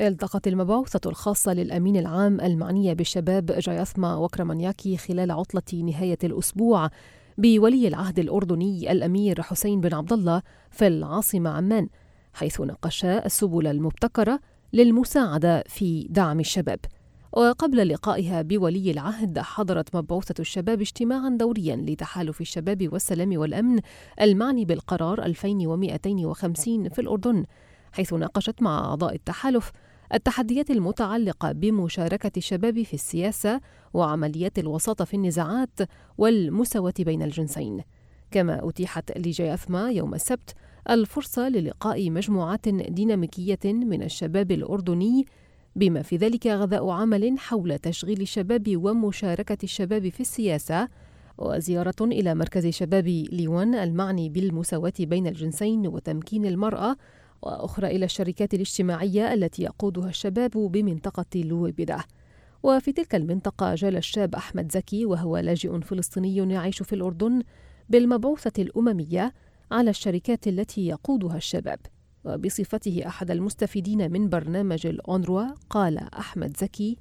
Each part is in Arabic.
التقت المبعوثة الخاصة للأمين العام المعنية بالشباب جايثما وكرمانياكي خلال عطلة نهاية الأسبوع بولي العهد الأردني الأمير حسين بن عبد الله في العاصمة عمان حيث ناقشا السبل المبتكرة للمساعدة في دعم الشباب. وقبل لقائها بولي العهد حضرت مبعوثة الشباب اجتماعا دوريا لتحالف الشباب والسلام والأمن المعني بالقرار 2250 في الأردن حيث ناقشت مع أعضاء التحالف التحديات المتعلقة بمشاركة الشباب في السياسة وعمليات الوساطة في النزاعات والمساواة بين الجنسين. كما أتيحت لجياثما يوم السبت الفرصة للقاء مجموعات ديناميكية من الشباب الأردني بما في ذلك غذاء عمل حول تشغيل الشباب ومشاركة الشباب في السياسة وزيارة إلى مركز شباب ليوان المعني بالمساواة بين الجنسين وتمكين المرأة وأخرى إلى الشركات الاجتماعية التي يقودها الشباب بمنطقة لويبدة وفي تلك المنطقة جال الشاب أحمد زكي وهو لاجئ فلسطيني يعيش في الأردن بالمبعوثة الأممية على الشركات التي يقودها الشباب. وبصفته أحد المستفيدين من برنامج الأونروا قال أحمد زكي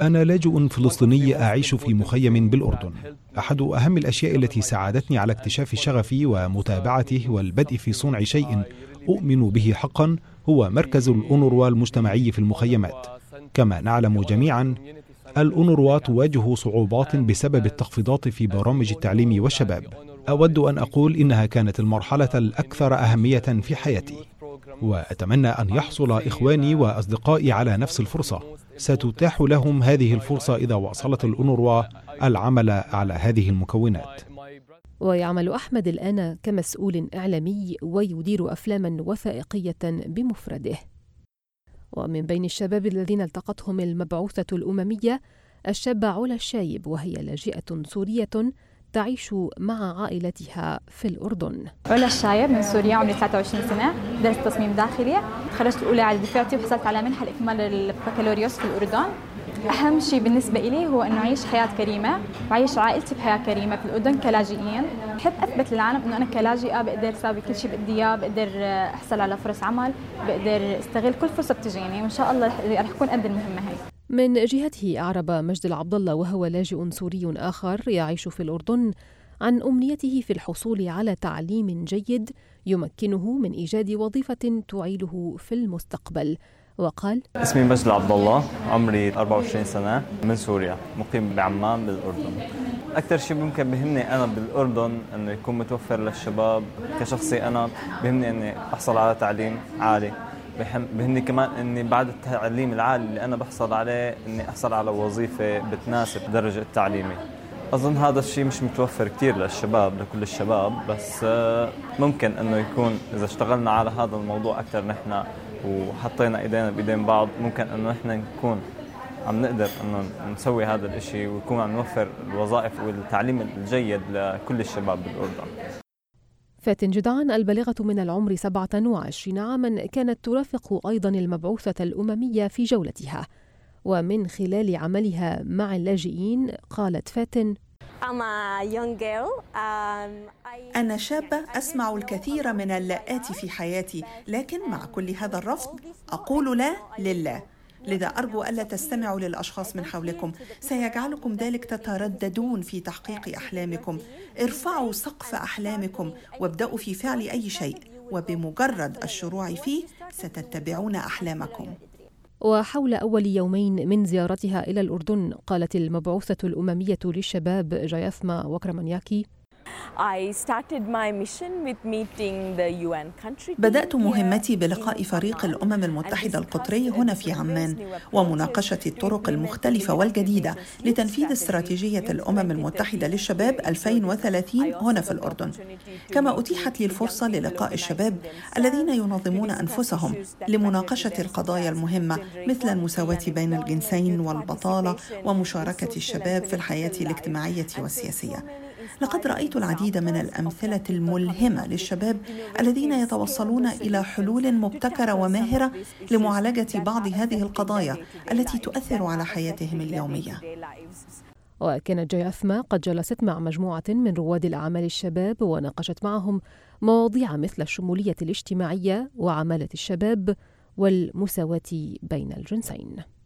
أنا لاجئ فلسطيني أعيش في مخيم بالأردن. أحد أهم الأشياء التي ساعدتني على اكتشاف شغفي ومتابعته والبدء في صنع شيء أؤمن به حقا هو مركز الأونروا المجتمعي في المخيمات. كما نعلم جميعا الأونروا تواجه صعوبات بسبب التخفيضات في برامج التعليم والشباب. أود أن أقول إنها كانت المرحلة الأكثر أهمية في حياتي. وأتمنى أن يحصل إخواني وأصدقائي على نفس الفرصة. ستتاح لهم هذه الفرصة إذا واصلت الأونروا العمل على هذه المكونات. ويعمل أحمد الآن كمسؤول إعلامي ويدير أفلاما وثائقية بمفرده. ومن بين الشباب الذين التقتهم المبعوثة الأممية الشابة علا الشايب وهي لاجئة سورية تعيش مع عائلتها في الأردن. علا الشايب من سوريا عمري 23 سنة درست تصميم داخلي. تخرجت الأولى على دفعتي وحصلت على منحة الإكمال البكالوريوس في الأردن. أهم شيء بالنسبة لي هو أنه أعيش حياة كريمة وأعيش عائلتي بحياة كريمة في الأردن كلاجئين. بحب أثبت للعالم أنه أنا كلاجئة بقدر أساوي كل شيء بدي إياه بقدر أحصل على فرص عمل بقدر أستغل كل فرصة بتجيني وإن شاء الله رح أكون قد المهمة هي. من جهته أعرب مجد العبد الله وهو لاجئ سوري آخر يعيش في الأردن عن أمنيته في الحصول على تعليم جيد يمكنه من إيجاد وظيفة تعيله في المستقبل. وقال اسمي مجد عبد الله عمري 24 سنة من سوريا مقيم بعمان بالأردن. أكثر شيء ممكن بهمني أنا بالأردن أنه يكون متوفر للشباب كشخصي أنا بهمني أني أحصل على تعليم عالي. بهمني كمان إني بعد التعليم العالي اللي أنا بحصل عليه إني أحصل على وظيفة بتناسب درجة التعليمي أظن هذا الشيء مش متوفر كثير للشباب لكل الشباب بس آه، ممكن إنه يكون إذا اشتغلنا على هذا الموضوع أكثر نحن وحطينا إيدينا بإيدين بعض ممكن إنه نحن نكون عم نقدر إنه نسوي هذا الشيء ويكون عم نوفر الوظائف والتعليم الجيد لكل الشباب بالأردن. فاتن جدعان البالغة من العمر 27 عاما كانت ترافق أيضا المبعوثة الأممية في جولتها. ومن خلال عملها مع اللاجئين قالت فاتن um, أنا شابة أسمع الكثير من اللاءات في حياتي لكن مع كل هذا الرفض أقول لا لله. لذا أرجو ألا تستمعوا للأشخاص من حولكم. سيجعلكم ذلك تترددون في تحقيق أحلامكم. ارفعوا سقف أحلامكم وابدأوا في فعل أي شيء. وبمجرد الشروع فيه ستتبعون أحلامكم. وحول أول يومين من زيارتها إلى الأردن قالت المبعوثة الأممية للشباب جايثما وكرمانياكي بدأت مهمتي بلقاء فريق الأمم المتحدة القطري هنا في عمان ومناقشة الطرق المختلفة والجديدة لتنفيذ استراتيجية الأمم المتحدة للشباب 2030 هنا في الأردن. كما أتيحت لي الفرصة للقاء الشباب الذين ينظمون أنفسهم لمناقشة القضايا المهمة مثل المساواة بين الجنسين والبطالة ومشاركة الشباب في الحياة الاجتماعية والسياسية. لقد رأيت العديد من الأمثلة الملهمة للشباب الذين يتوصلون إلى حلول مبتكرة وماهرة لمعالجة بعض هذه القضايا التي تؤثر على حياتهم اليومية. وكانت جاي أثما قد جلست مع مجموعة من رواد الأعمال الشباب وناقشت معهم مواضيع مثل الشمولية الاجتماعية وعمالة الشباب والمساواة بين الجنسين